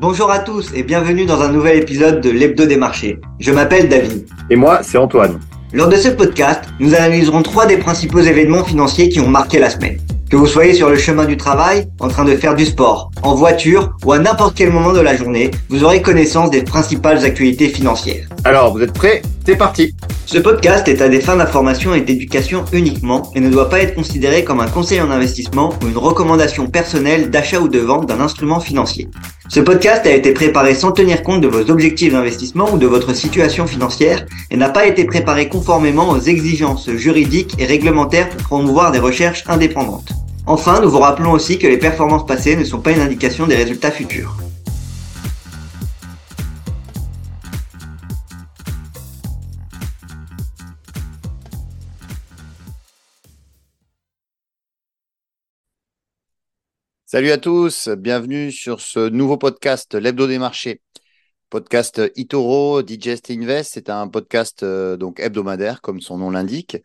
Bonjour à tous et bienvenue dans un nouvel épisode de l'Hebdo des marchés. Je m'appelle David. Et moi, c'est Antoine. Lors de ce podcast, nous analyserons trois des principaux événements financiers qui ont marqué la semaine. Que vous soyez sur le chemin du travail, en train de faire du sport, en voiture ou à n'importe quel moment de la journée, vous aurez connaissance des principales actualités financières. Alors, vous êtes prêts? C'est parti Ce podcast est à des fins d'information et d'éducation uniquement et ne doit pas être considéré comme un conseil en investissement ou une recommandation personnelle d'achat ou de vente d'un instrument financier. Ce podcast a été préparé sans tenir compte de vos objectifs d'investissement ou de votre situation financière et n'a pas été préparé conformément aux exigences juridiques et réglementaires pour promouvoir des recherches indépendantes. Enfin, nous vous rappelons aussi que les performances passées ne sont pas une indication des résultats futurs. Salut à tous, bienvenue sur ce nouveau podcast, l'Hebdo des marchés. Podcast Itoro, Digest Invest, c'est un podcast euh, donc hebdomadaire, comme son nom l'indique.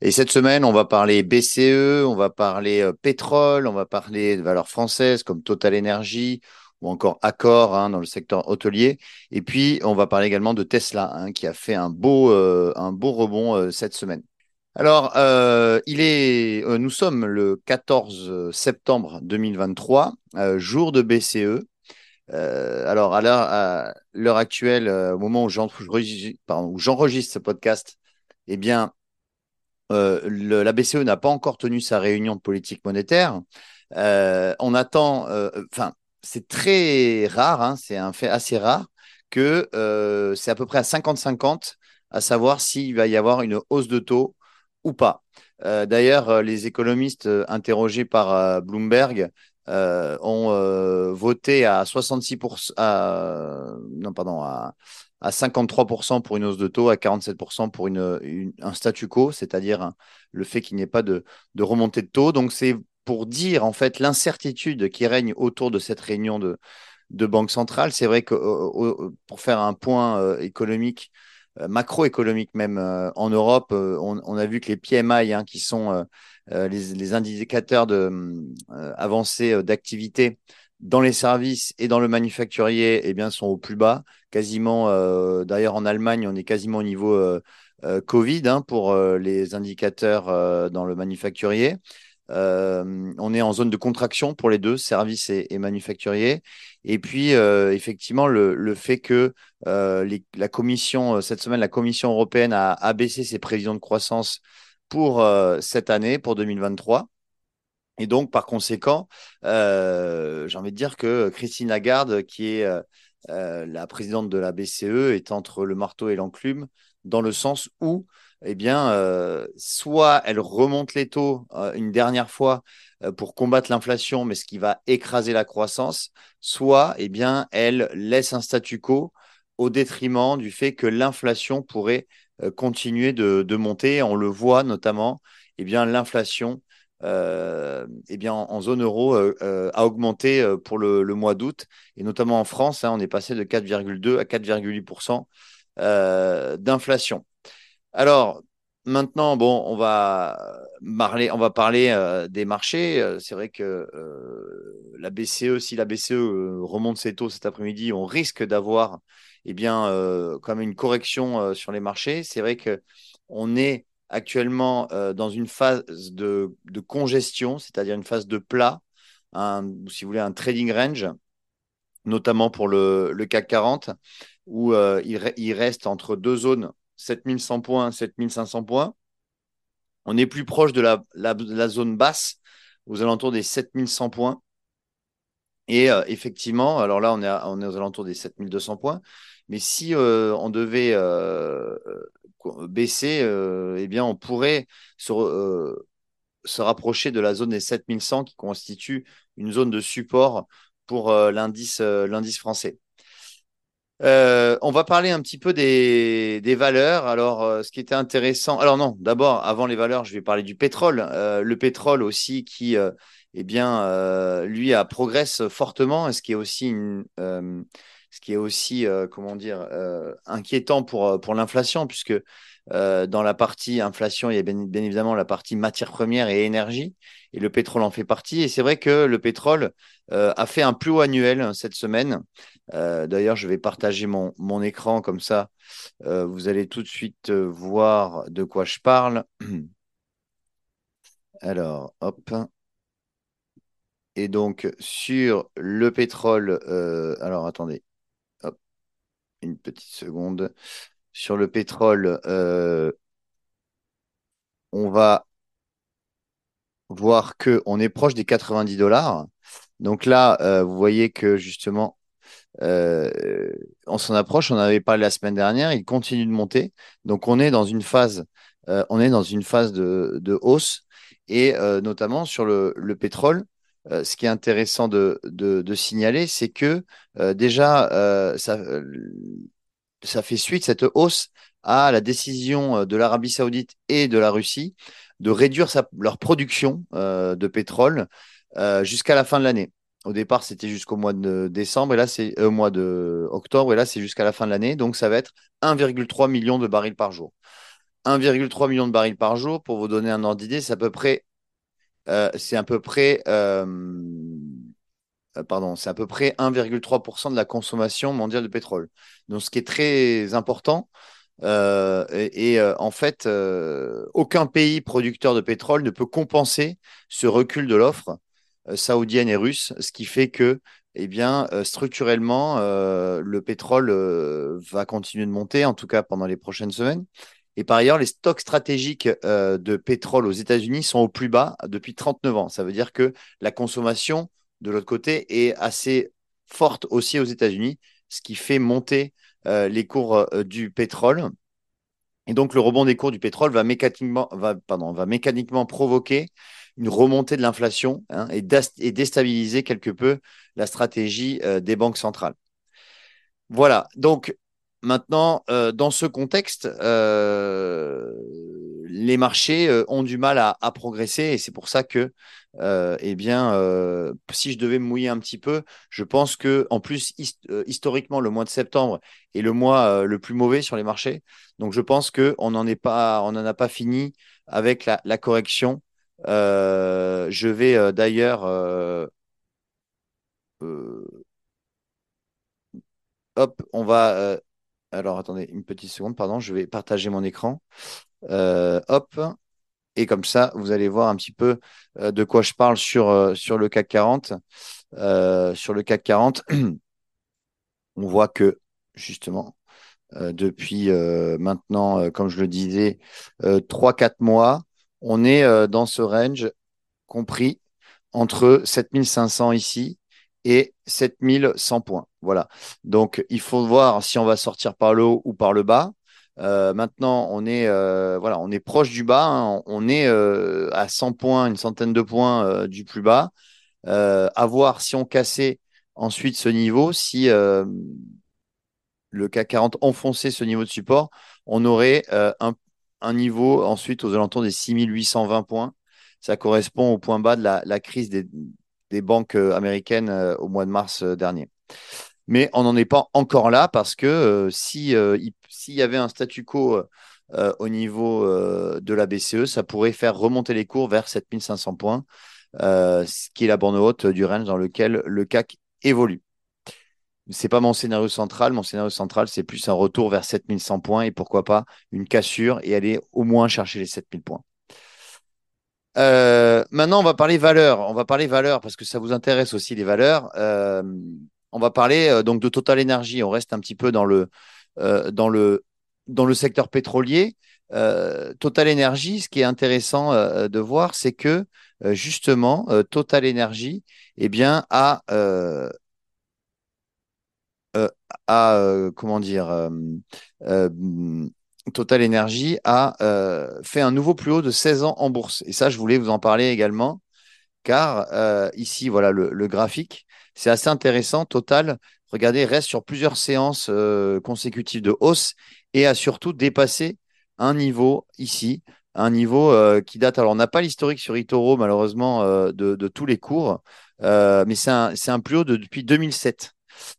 Et cette semaine, on va parler BCE, on va parler euh, pétrole, on va parler de valeurs françaises comme Total Energy ou encore Accor hein, dans le secteur hôtelier. Et puis, on va parler également de Tesla, hein, qui a fait un beau, euh, un beau rebond cette semaine. Alors, euh, il est, euh, nous sommes le 14 septembre 2023, euh, jour de BCE. alors, à l'heure actuelle, au moment où j'enregistre ce podcast, eh bien, la BCE n'a pas encore tenu sa réunion de politique monétaire. on attend, enfin, c'est très rare, hein, c'est un fait assez rare, que c'est à peu près à 50-50 à savoir s'il va y avoir une hausse de taux ou pas. Euh, d'ailleurs, euh, les économistes euh, interrogés par Bloomberg ont voté à 66%, non, pardon, à, 53% pour une hausse de taux, à 47% pour une, un statu quo, c'est-à-dire le fait qu'il n'y ait pas de, remontée de taux. Donc, c'est pour dire en fait l'incertitude qui règne autour de cette réunion de Banque centrale. C'est vrai que pour faire un point économique, euh, macroéconomique même euh, en Europe. Euh, on, a vu que les PMI, hein, qui sont les, indicateurs de, avancés d'activité dans les services et dans le manufacturier, eh bien, sont au plus bas. Quasiment, d'ailleurs en Allemagne, on est quasiment au niveau Covid hein, pour les indicateurs dans le manufacturier. Euh, on est en zone de contraction pour les deux, services et, manufacturiers. Et puis, euh, effectivement, le, fait que euh, la Commission, cette semaine, la Commission européenne a abaissé ses prévisions de croissance pour cette année, pour 2023. Et donc, par conséquent, j'ai envie de dire que Christine Lagarde, qui est la présidente de la BCE, est entre le marteau et l'enclume, dans le sens où eh bien, euh, soit elle remonte les taux euh, une dernière fois euh, pour combattre l'inflation, mais ce qui va écraser la croissance, soit eh bien, elle laisse un statu quo au détriment du fait que l'inflation pourrait continuer de, monter. On le voit notamment, eh bien, l'inflation eh bien, en, zone euro a augmenté pour le, mois d'août, et notamment en France, hein, on est passé de 4,2 à 4,8% d'inflation. Alors, maintenant, bon, on va parler, on va parler euh, des marchés. Euh, c'est vrai que euh, la BCE, si la BCE remonte ses taux cet après-midi, on risque d'avoir eh bien, une correction sur les marchés. C'est vrai qu'on est actuellement dans une phase de, congestion, c'est-à-dire une phase de plat, si vous voulez, un trading range, notamment pour le, CAC 40, où il, reste entre deux zones 7100 points, 7500 points. On est plus proche de la, zone basse, aux alentours des 7100 points. Et euh, effectivement, alors là, on est, aux alentours des 7200 points. Mais si euh, on devait euh, baisser, eh bien, on pourrait se, se, rapprocher de la zone des 7100 qui constitue une zone de support pour l'indice français. Euh, on va parler un petit peu des, valeurs. Alors, euh, ce qui était intéressant. Alors non, d'abord, avant les valeurs, je vais parler du pétrole. Euh, le pétrole aussi, qui, eh bien, lui, a progresse fortement. Ce qui est aussi une, ce qui est aussi, comment dire, inquiétant pour, pour l'inflation, puisque dans la partie inflation, il y a bien, évidemment la partie matières premières et énergie, et le pétrole en fait partie. Et c'est vrai que le pétrole a fait un plus haut annuel hein, cette semaine. D'ailleurs, je vais partager mon, mon écran comme ça, vous allez tout de suite voir de quoi je parle. Alors, hop. Et donc, sur le pétrole, euh, alors attendez, hop, une petite seconde. Sur le pétrole, euh, on va voir qu'on est proche des 90 dollars. Donc là, euh, vous voyez que justement, on s'en approche. On avait parlé la semaine dernière. Il continue de monter. Donc on est dans une phase, on de, hausse et notamment sur le pétrole. Euh, ce qui est intéressant de, signaler, c'est que euh, déjà, euh, ça, ça, fait suite, cette hausse, à la décision de l'Arabie saoudite et de la Russie de réduire leur production de pétrole jusqu'à la fin de l'année. Au départ, c'était jusqu'au mois de décembre, et là, c'est au mois de octobre, et là, c'est jusqu'à la fin de l'année. Donc, ça va être 1,3 million de barils par jour. 1,3 million de barils par jour, pour vous donner un ordre d'idée, c'est à peu près euh, c'est à peu près, euh, euh, pardon, c'est à peu près 1,3% de la consommation mondiale de pétrole. Donc, ce qui est très important. et, en fait, aucun pays producteur de pétrole ne peut compenser ce recul de l'offre saoudienne et russe, ce qui fait que, eh bien, structurellement, le pétrole va continuer de monter, en tout cas pendant les prochaines semaines. Et par ailleurs, les stocks stratégiques euh, de pétrole aux États-Unis sont au plus bas depuis 39 ans. Ça veut dire que la consommation, de l'autre côté, est assez forte aussi aux États-Unis, ce qui fait monter euh, les cours euh, du pétrole. Et donc, le rebond des cours du pétrole va mécaniquement, provoquer une remontée de l'inflation hein, et, déstabiliser quelque peu la stratégie des banques centrales. Voilà, donc Maintenant, euh, dans ce contexte, euh, les marchés euh, ont du mal à, progresser et c'est pour ça que, eh bien, si je devais me mouiller un petit peu, je pense que, en plus, historiquement, le mois de septembre est le mois le plus mauvais sur les marchés. Donc, je pense qu'on n'en est pas, on n'en a pas fini avec la correction. je vais d'ailleurs hop, on va alors, attendez une petite seconde, pardon, je vais partager mon écran. Euh, hop. Et comme ça, vous allez voir un petit peu euh, de quoi je parle sur, euh, sur le CAC 40. sur le CAC 40, on voit que, justement, depuis maintenant, comme je le disais, 3-4 mois, on est dans ce range compris entre 7500 ici et 7100 points. Voilà. Donc, il faut voir si on va sortir par le haut ou par le bas. Euh, maintenant, on est, euh, voilà, on est proche du bas. Hein. On est euh, à 100 points, une centaine de points du plus bas. à voir si on cassait ensuite ce niveau, si le CAC 40 enfonçait ce niveau de support, on aurait un, un, niveau ensuite aux alentours des 6820 points. Ça correspond au point bas de la, la crise des, des banques américaines au mois de mars dernier. Mais on n'en est pas encore là parce que euh, si euh, s'il y avait un statu quo euh, au niveau de la BCE, ça pourrait faire remonter les cours vers 7500 points, ce qui est la borne haute du range dans lequel le CAC évolue. C'est pas mon scénario central. Mon scénario central, c'est plus un retour vers 7100 points et pourquoi pas une cassure et aller au moins chercher les 7000 points. Maintenant, on va parler valeur. On va parler valeur parce que ça vous intéresse aussi les valeurs on va parler euh, donc de Total Energy. On reste un petit peu dans le, euh, dans le, dans le secteur pétrolier. Euh, Total Energy, ce qui est intéressant de voir, c'est que justement, Total Energy eh bien, a comment dire, Total Energy a fait un nouveau plus haut de 16 ans en bourse. Et ça, je voulais vous en parler également, car ici, voilà le graphique. C'est assez intéressant. Total, regardez, reste sur plusieurs séances euh, consécutives de hausse et a surtout dépassé un niveau ici, un niveau euh, qui date. Alors, on n'a pas l'historique sur Itoro, malheureusement, euh, de, tous les cours, mais c'est un, plus haut depuis 2007.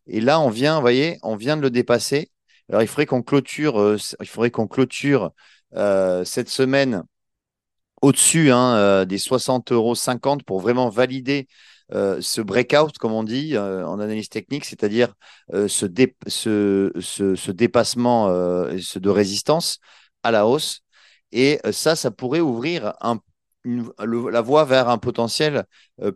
Et là, on vient, vous voyez, on vient de le dépasser. Alors, il faudrait qu'on clôture, il faudrait qu'on clôture cette semaine au-dessus hein, des 60,50 euros pour vraiment valider euh, ce breakout, comme on dit euh, en analyse technique, c'est-à-dire euh, ce, ce, dépassement de résistance à la hausse. Et ça, ça pourrait ouvrir la voie vers un potentiel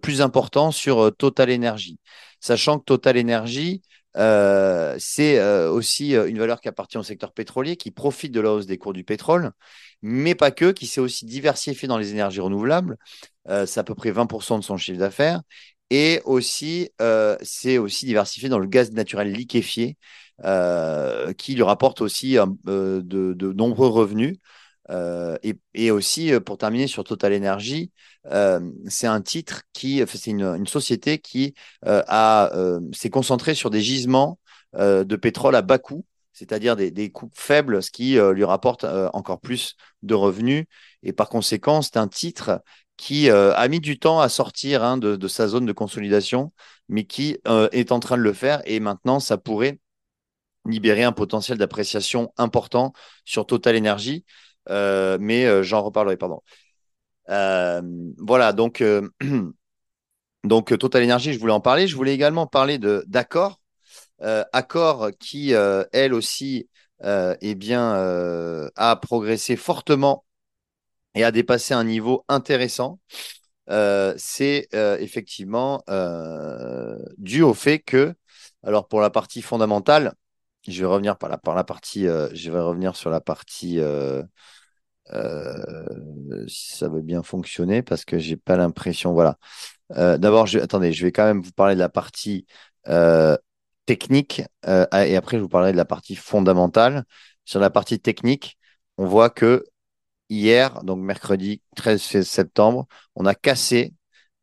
plus important sur Total Energy. Sachant que Total Energy, c'est aussi une valeur qui appartient au secteur pétrolier, qui profite de la hausse des cours du pétrole, mais pas que, qui s'est aussi diversifié dans les énergies renouvelables. c'est à peu près 20% de son chiffre d'affaires. Et aussi, c'est aussi diversifié dans le gaz naturel liquéfié, qui lui rapporte aussi de, nombreux revenus. Et, aussi, pour terminer sur Total Energy, c'est un titre qui, c'est une, société qui s'est concentrée sur des gisements de pétrole à bas coût, c'est-à-dire des, des, coûts faibles, ce qui lui rapporte encore plus de revenus. Et par conséquent, c'est un titre qui a mis du temps à sortir hein, de, sa zone de consolidation, mais qui est en train de le faire. Et maintenant, ça pourrait libérer un potentiel d'appréciation important sur Total Energy. Mais j'en reparlerai, pardon. voilà, donc, donc Total Energy, je voulais en parler. Je voulais également parler d'Accor. Accor qui, elle aussi, eh bien, a progressé fortement et a dépassé un niveau intéressant. c'est effectivement dû au fait que, alors pour la partie fondamentale, je vais revenir par la, par la partie, je vais revenir sur la partie si ça veut bien fonctionner parce que j'ai pas l'impression. Voilà. D'abord, je, attendez, je vais quand même vous parler de la partie technique et après je vous parlerai de la partie fondamentale. Sur la partie technique, on voit que hier, donc mercredi 13 septembre, on a cassé.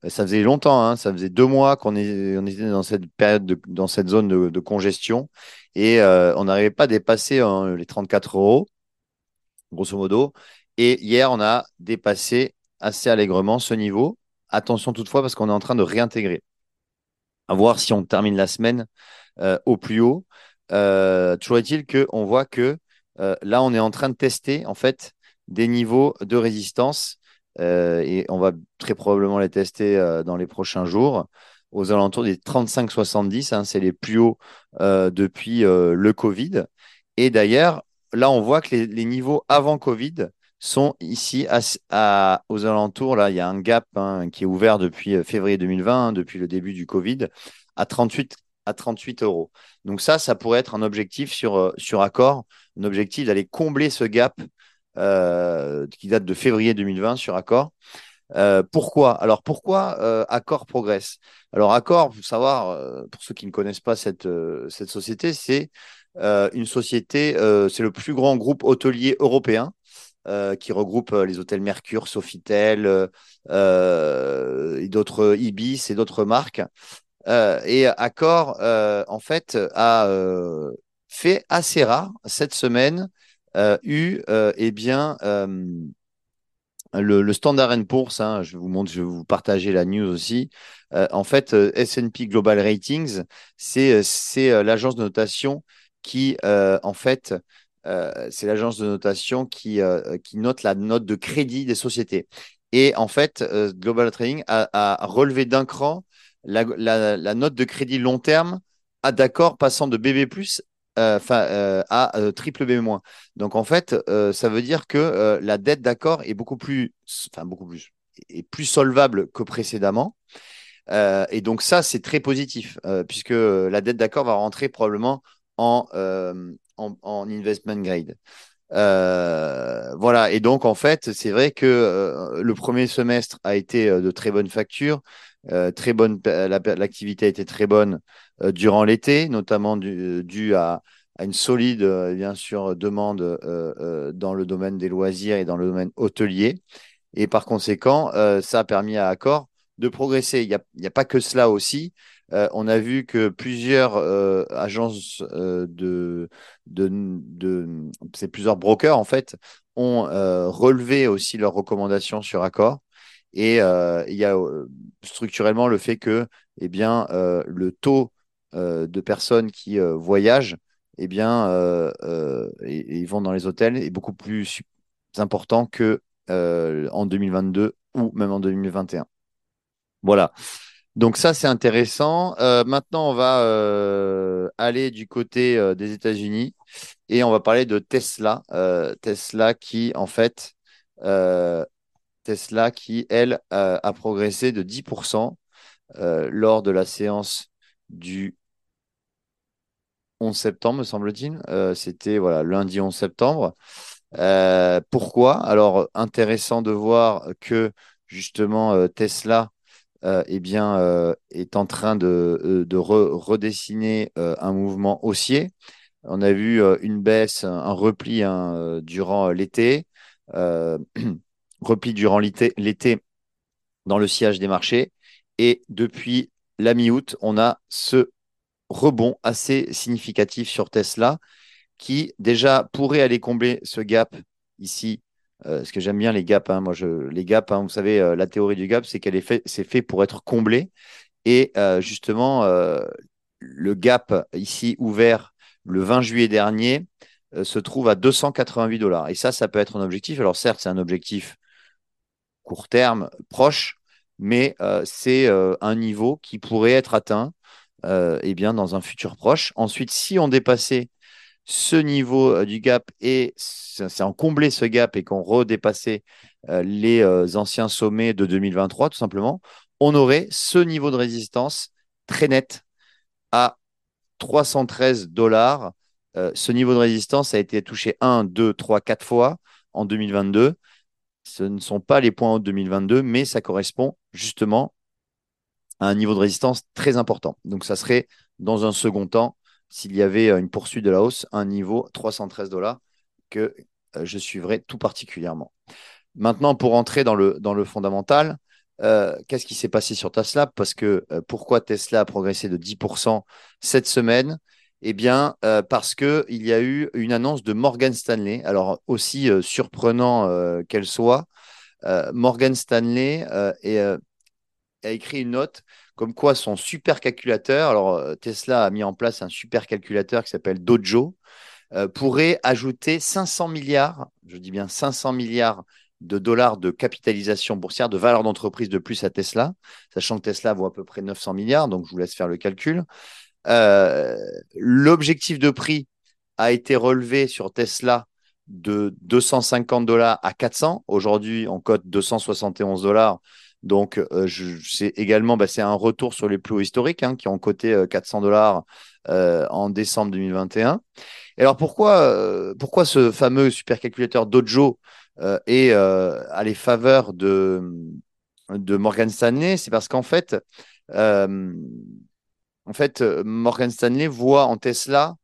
Ça faisait longtemps, hein, ça faisait deux mois qu'on on était dans cette période, dans cette zone de, congestion et on n'arrivait pas à dépasser hein, les 34 euros grosso modo. Et hier, on a dépassé assez allègrement ce niveau. Attention toutefois, parce qu'on est en train de réintégrer. À voir si on termine la semaine euh, au plus haut. Euh, toujours est-il qu'on voit que euh, là, on est en train de tester en fait des niveaux de résistance et on va très probablement les tester dans les prochains jours aux alentours des 35-70. Hein, c'est les plus hauts depuis le Covid. Et d'ailleurs, là, on voit que les, niveaux avant Covid sont ici aux alentours. Là, il y a un gap hein, qui est ouvert depuis euh, février 2020, hein, depuis le début du Covid, à 38, à 38 euros. Donc ça, ça pourrait être un objectif sur, euh, sur Accor, un objectif d'aller combler ce gap euh, qui date de février 2020 sur Accor. pourquoi? Alors pourquoi Accor progresse? Alors Accor, faut savoir, pour ceux qui ne connaissent pas cette, cette société, c'est euh, une société, euh, c'est le plus grand groupe hôtelier européen. Euh, qui regroupe les hôtels Mercure, Sofitel, d'autres Ibis et d'autres marques. et Accor, en fait, a fait assez rare cette semaine eu eh bien le, Standard Poor's, hein, je vous montre, je vais vous partager la news aussi. en fait, S&P Global Ratings, c'est c'est l'agence de notation qui, euh, en fait, euh, c'est l'agence de notation qui, euh, qui note la note de crédit des sociétés. Et en fait, Global Trading a, relevé d'un cran la, note de crédit long terme à d'accord passant de BB à triple B-. Donc en fait, ça veut dire que la dette d'accord est beaucoup plus, enfin beaucoup plus, est plus solvable que précédemment. et donc ça, c'est très positif, puisque la dette d'accord va rentrer probablement euh, en, en, investment grade. Euh, voilà, et donc en fait, c'est vrai que euh, le premier semestre a été de très bonne facture, très bonne, l'activité a été très bonne durant l'été, notamment dû, à, à, une solide, bien sûr, demande dans le domaine des loisirs et dans le domaine hôtelier. Et par conséquent, ça a permis à Accor de progresser. Il n'y a, pas que cela aussi. Euh, on a vu que plusieurs euh, agences euh, de, de, c'est plusieurs brokers en fait, ont relevé aussi leurs recommandations sur Accor. Et il y a structurellement le fait que eh bien, le taux de personnes qui voyagent, eh bien, et, vont dans les hôtels est beaucoup plus important que en 2022 ou même en 2021. Voilà. Donc ça, c'est intéressant. maintenant, on va aller du côté des États-Unis et on va parler de Tesla. Tesla qui, en fait, Tesla qui, elle, a progressé de 10% lors de la séance du 11 septembre, me semble-t-il. C'était voilà, lundi 11 septembre. pourquoi? Alors, intéressant de voir que justement Tesla eh bien, est en train de, de redessiner un mouvement haussier. On a vu une baisse, un repli hein, durant l'été, repli durant l'été dans le sillage des marchés. Et depuis la mi-août, on a ce rebond assez significatif sur Tesla qui déjà pourrait aller combler ce gap ici. Euh, ce que j'aime bien les gaps, hein. moi je, les gaps, hein, vous savez, euh, la théorie du gap, c'est qu'elle est fait, c'est fait pour être comblé. Et euh, justement, le gap ici ouvert le 20 juillet dernier se trouve à 288 dollars. Et ça, ça peut être un objectif. Alors certes, c'est un objectif court terme, proche, mais c'est un niveau qui pourrait être atteint euh, eh bien, dans un futur proche. Ensuite, si on dépassait ce niveau euh, du gap et c'est en combler ce gap et qu'on redépassait euh, les anciens sommets de 2023, tout simplement, on aurait ce niveau de résistance très net à 313 dollars. ce niveau de résistance a été touché 1, 2, 3, 4 fois en 2022. Ce ne sont pas les points hauts de 2022, mais ça correspond justement un niveau de résistance très important. Donc, ça serait dans un second temps, s'il y avait euh, une poursuite de la hausse, un niveau 313 dollars que euh, je suivrais tout particulièrement. Maintenant, pour entrer dans le, dans le fondamental, euh, qu'est-ce qui s'est passé sur Tesla? Parce que pourquoi Tesla a progressé de 10% cette semaine? Eh bien, parce qu'il y a eu une annonce de Morgan Stanley. Alors, aussi surprenant qu'elle soit, Morgan Stanley a écrit une note comme quoi son supercalculateur, alors euh, Tesla a mis en place un supercalculateur qui s'appelle Dojo, euh, pourrait ajouter 500 milliards, je dis bien 500 milliards de dollars de capitalisation boursière, de valeur d'entreprise de plus à Tesla, sachant que Tesla vaut à peu près 900 milliards, donc je vous laisse faire le calcul. Euh, l'objectif de prix a été relevé sur Tesla de 250 dollars à 400. Aujourd'hui, on cote 271 dollars. Donc, euh, c'est également bah, un retour sur les plus hauts historiques hein, qui ont coté 400 euh, dollars en décembre 2021. Et alors, pourquoi, pourquoi ce fameux supercalculateur Dojo est à les faveurs de, de Morgan Stanley? C'est parce qu'en fait, en fait, Morgan Stanley voit en Tesla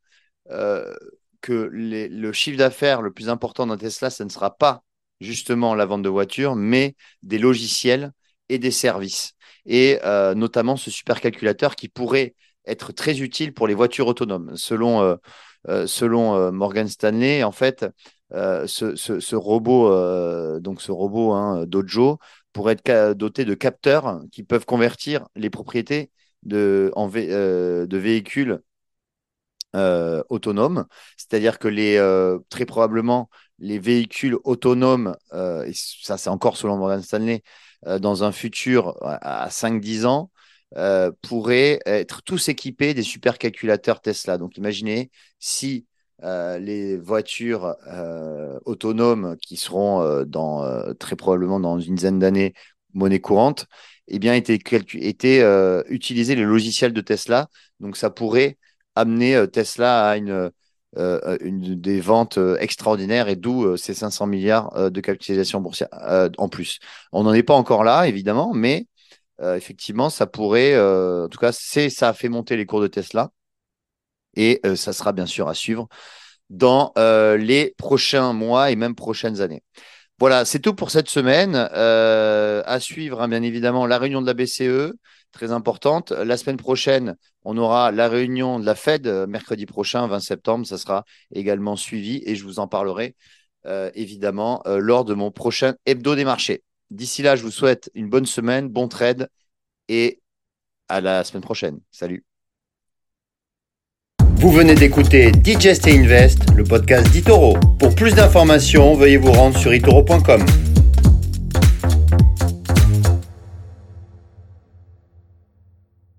que le chiffre d'affaires le plus important dans Tesla, ce ne sera pas justement la vente de voitures, mais des logiciels et des services. Et euh, notamment ce supercalculateur qui pourrait être très utile pour les voitures autonomes. Selon, euh, euh, Morgan Stanley, en fait, ce, ce, robot, donc ce robot hein, Dojo, pourrait être doté de capteurs qui peuvent convertir les propriétés de, en de véhicules autonomes. C'est-à-dire que les, très probablement les véhicules autonomes, et ça c'est encore selon Morgan Stanley, euh, dans un futur à 5-10 ans, euh, pourraient être tous équipés des supercalculateurs Tesla. Donc imaginez si euh, les voitures autonomes qui seront dans, très probablement dans une dizaine d'années monnaie courante, eh bien, étaient, étaient utiliser les logiciels de Tesla. Donc ça pourrait amener Tesla à une euh, des ventes euh, extraordinaires et d'où euh, ces 500 milliards de capitalisation boursière en plus. On n'en est pas encore là, évidemment, mais effectivement, ça pourrait, en tout cas, ça a fait monter les cours de Tesla et ça sera bien sûr à suivre dans les prochains mois et même prochaines années. Voilà, c'est tout pour cette semaine. à suivre, hein, bien évidemment, la réunion de la BCE, très importante. La semaine prochaine, on aura la réunion de la Fed, euh, mercredi prochain, 20 septembre. Ça sera également suivi et je vous en parlerai euh, évidemment euh, lors de mon prochain hebdo des marchés. D'ici là, je vous souhaite une bonne semaine, bon trade et à la semaine prochaine. Salut. Vous venez d'écouter Digest et Invest, le podcast d'Itoro. Pour plus d'informations, veuillez vous rendre sur itoro.com.